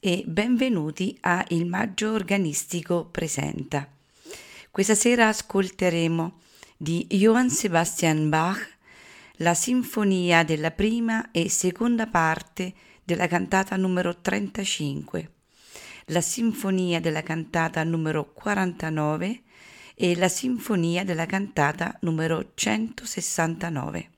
e benvenuti a Il Maggio Organistico Presenta. Questa sera ascolteremo di Johann Sebastian Bach la sinfonia della prima e seconda parte della cantata numero 35, la sinfonia della cantata numero 49 e la sinfonia della cantata numero 169.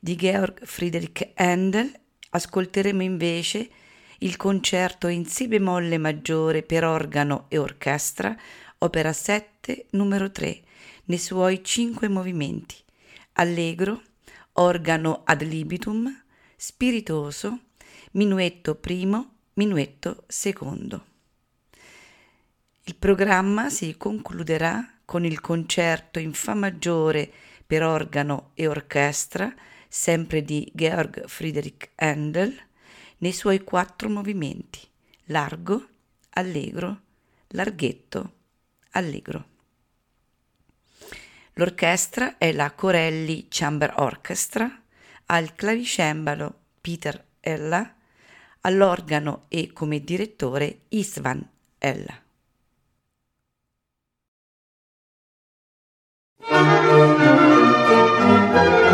Di Georg Friedrich Handel ascolteremo invece il concerto in Si bemolle maggiore per organo e orchestra, opera 7, numero 3, nei suoi cinque movimenti, allegro, organo ad libitum, spiritoso, minuetto primo, minuetto secondo. Il programma si concluderà con il concerto in Fa maggiore per organo e orchestra, sempre di Georg Friedrich Handel, nei suoi quattro movimenti, largo, allegro, larghetto, allegro. L'orchestra è la Corelli Chamber Orchestra, al clavicembalo Peter Ella, all'organo e come direttore Istvan Ella. thank you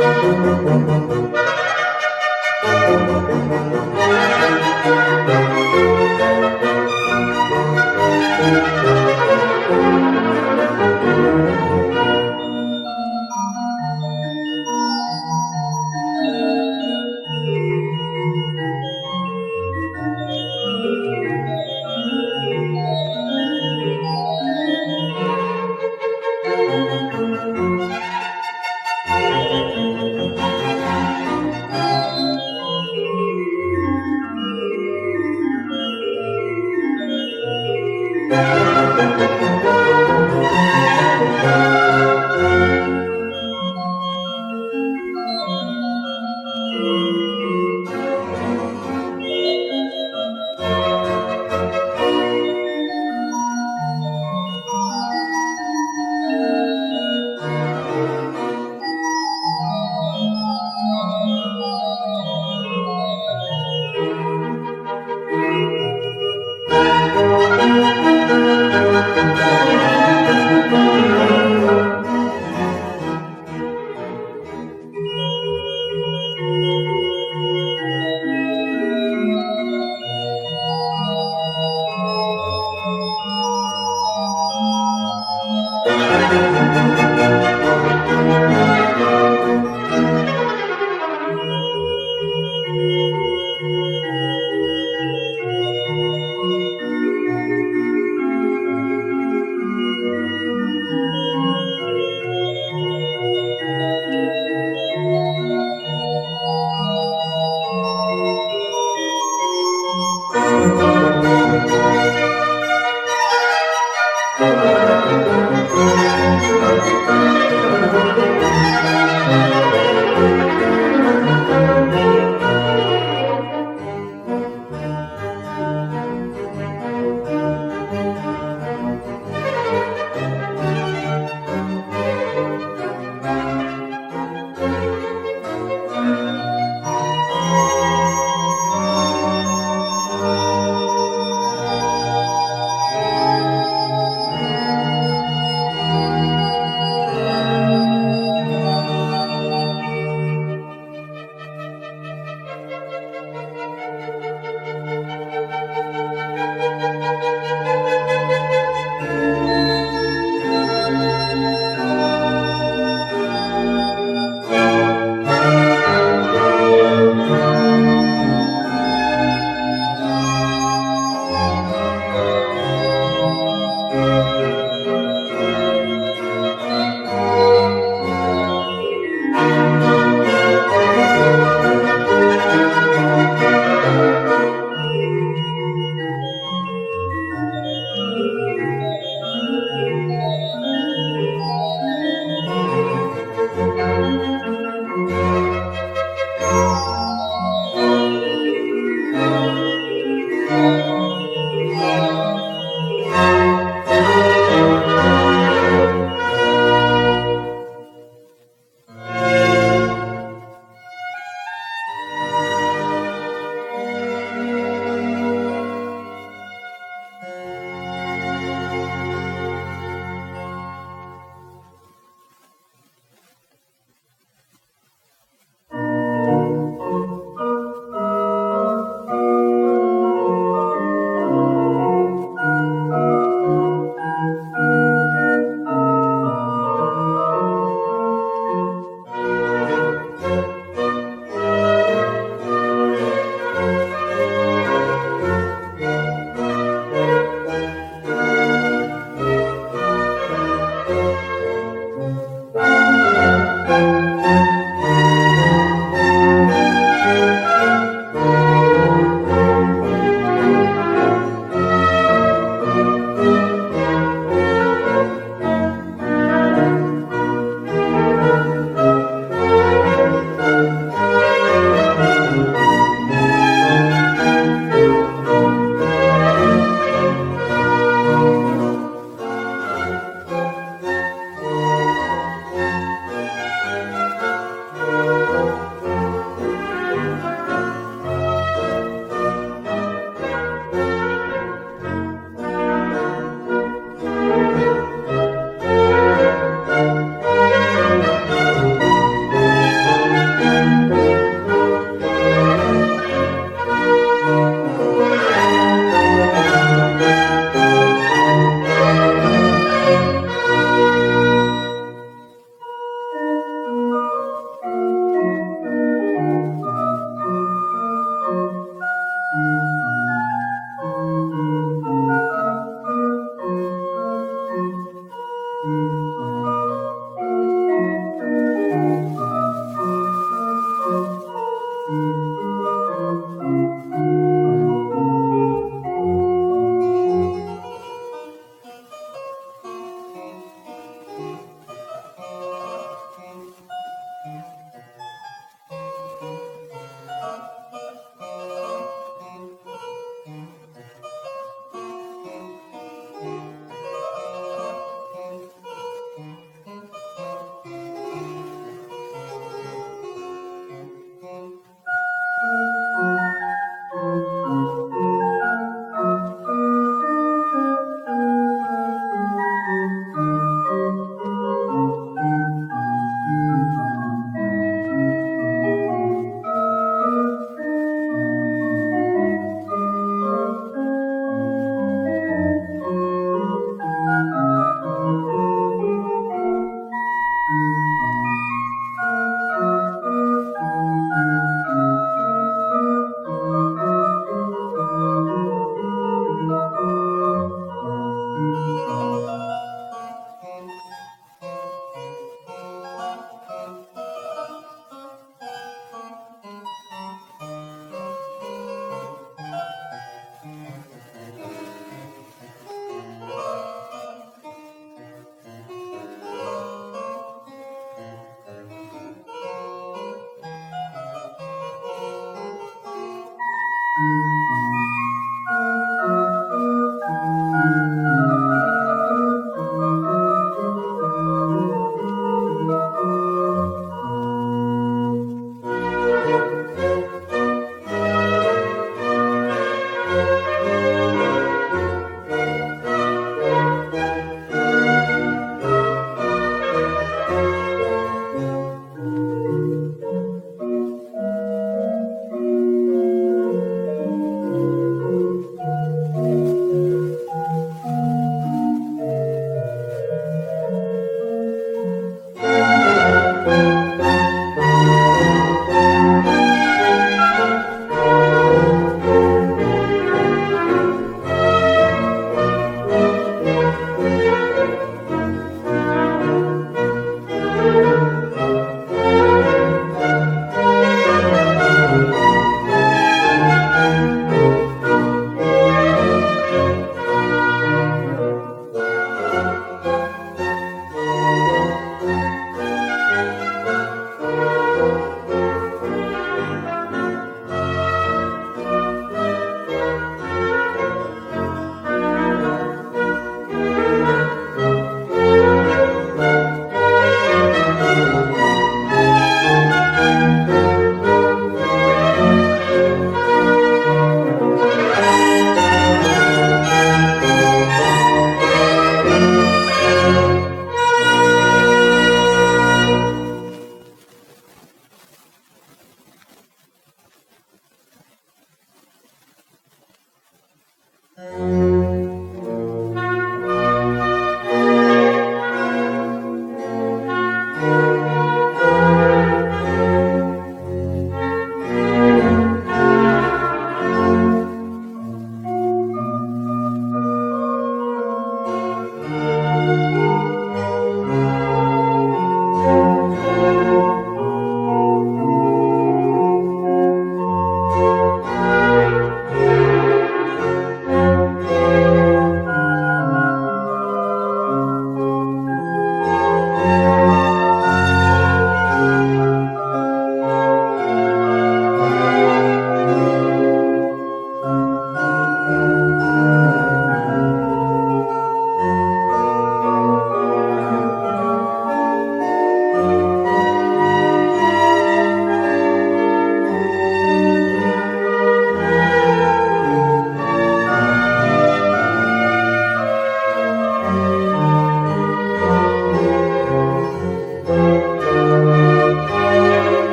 Música